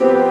Thank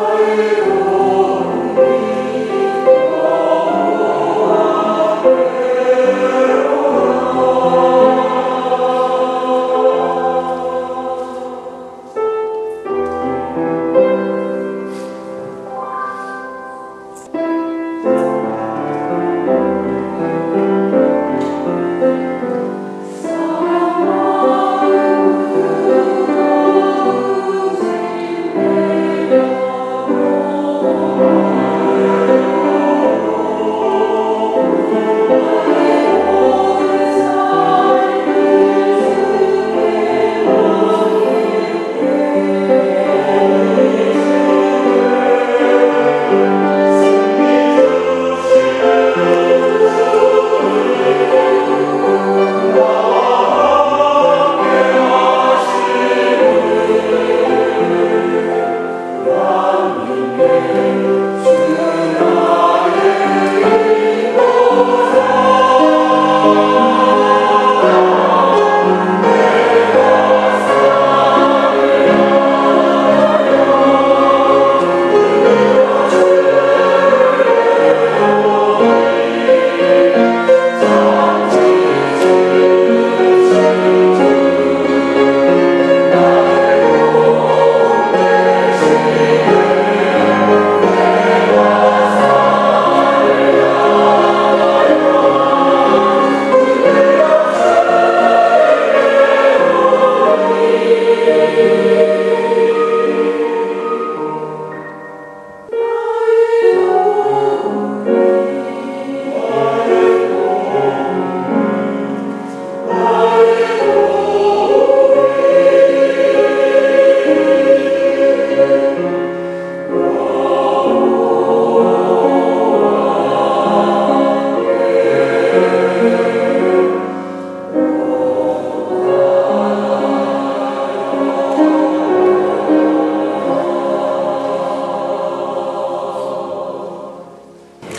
Glory, glory. Lord.